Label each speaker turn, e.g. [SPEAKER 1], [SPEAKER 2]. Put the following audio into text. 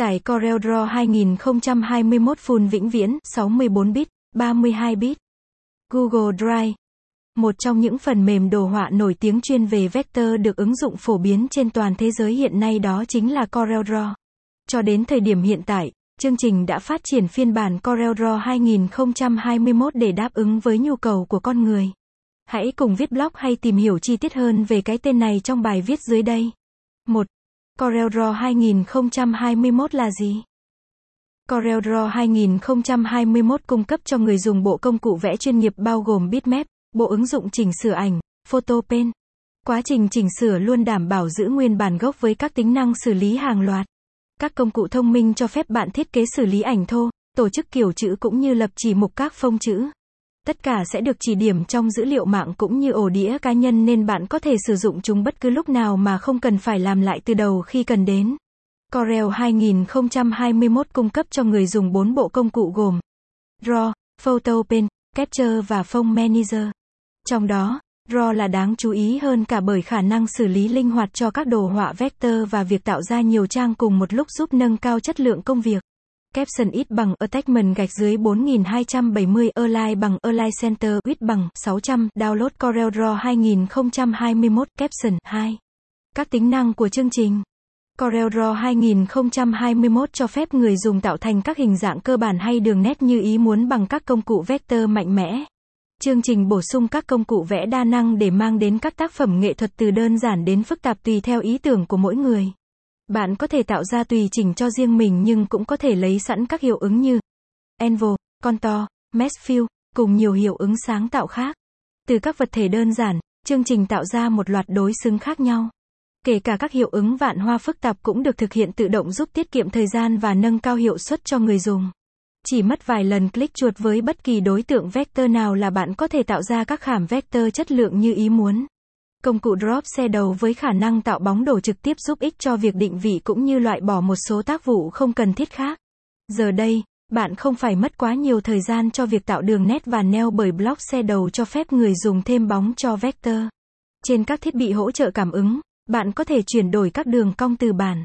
[SPEAKER 1] Tải Corel Draw 2021 full vĩnh viễn, 64 bit, 32 bit. Google Drive. Một trong những phần mềm đồ họa nổi tiếng chuyên về vector được ứng dụng phổ biến trên toàn thế giới hiện nay đó chính là Corel Draw. Cho đến thời điểm hiện tại, chương trình đã phát triển phiên bản Corel Draw 2021 để đáp ứng với nhu cầu của con người. Hãy cùng viết blog hay tìm hiểu chi tiết hơn về cái tên này trong bài viết dưới đây. 1. CorelDRAW 2021 là gì? CorelDRAW 2021 cung cấp cho người dùng bộ công cụ vẽ chuyên nghiệp bao gồm bitmap, bộ ứng dụng chỉnh sửa ảnh, photo pen. Quá trình chỉnh sửa luôn đảm bảo giữ nguyên bản gốc với các tính năng xử lý hàng loạt. Các công cụ thông minh cho phép bạn thiết kế xử lý ảnh thô, tổ chức kiểu chữ cũng như lập chỉ mục các phông chữ. Tất cả sẽ được chỉ điểm trong dữ liệu mạng cũng như ổ đĩa cá nhân nên bạn có thể sử dụng chúng bất cứ lúc nào mà không cần phải làm lại từ đầu khi cần đến. Corel 2021 cung cấp cho người dùng 4 bộ công cụ gồm Draw, Photo Pen, Capture và Phone Manager. Trong đó, Draw là đáng chú ý hơn cả bởi khả năng xử lý linh hoạt cho các đồ họa vector và việc tạo ra nhiều trang cùng một lúc giúp nâng cao chất lượng công việc. Capson ít bằng attachment gạch dưới 4270 Align bằng Align Center ít bằng 600 Download Corel Draw 2021 Capson 2 Các tính năng của chương trình Corel Draw 2021 cho phép người dùng tạo thành các hình dạng cơ bản hay đường nét như ý muốn bằng các công cụ vector mạnh mẽ. Chương trình bổ sung các công cụ vẽ đa năng để mang đến các tác phẩm nghệ thuật từ đơn giản đến phức tạp tùy theo ý tưởng của mỗi người. Bạn có thể tạo ra tùy chỉnh cho riêng mình nhưng cũng có thể lấy sẵn các hiệu ứng như Envo, Contour, Mesh Fill, cùng nhiều hiệu ứng sáng tạo khác. Từ các vật thể đơn giản, chương trình tạo ra một loạt đối xứng khác nhau. Kể cả các hiệu ứng vạn hoa phức tạp cũng được thực hiện tự động giúp tiết kiệm thời gian và nâng cao hiệu suất cho người dùng. Chỉ mất vài lần click chuột với bất kỳ đối tượng vector nào là bạn có thể tạo ra các khảm vector chất lượng như ý muốn. Công cụ Drop xe đầu với khả năng tạo bóng đổ trực tiếp giúp ích cho việc định vị cũng như loại bỏ một số tác vụ không cần thiết khác. Giờ đây, bạn không phải mất quá nhiều thời gian cho việc tạo đường nét và neo bởi block xe đầu cho phép người dùng thêm bóng cho vector. Trên các thiết bị hỗ trợ cảm ứng, bạn có thể chuyển đổi các đường cong từ bản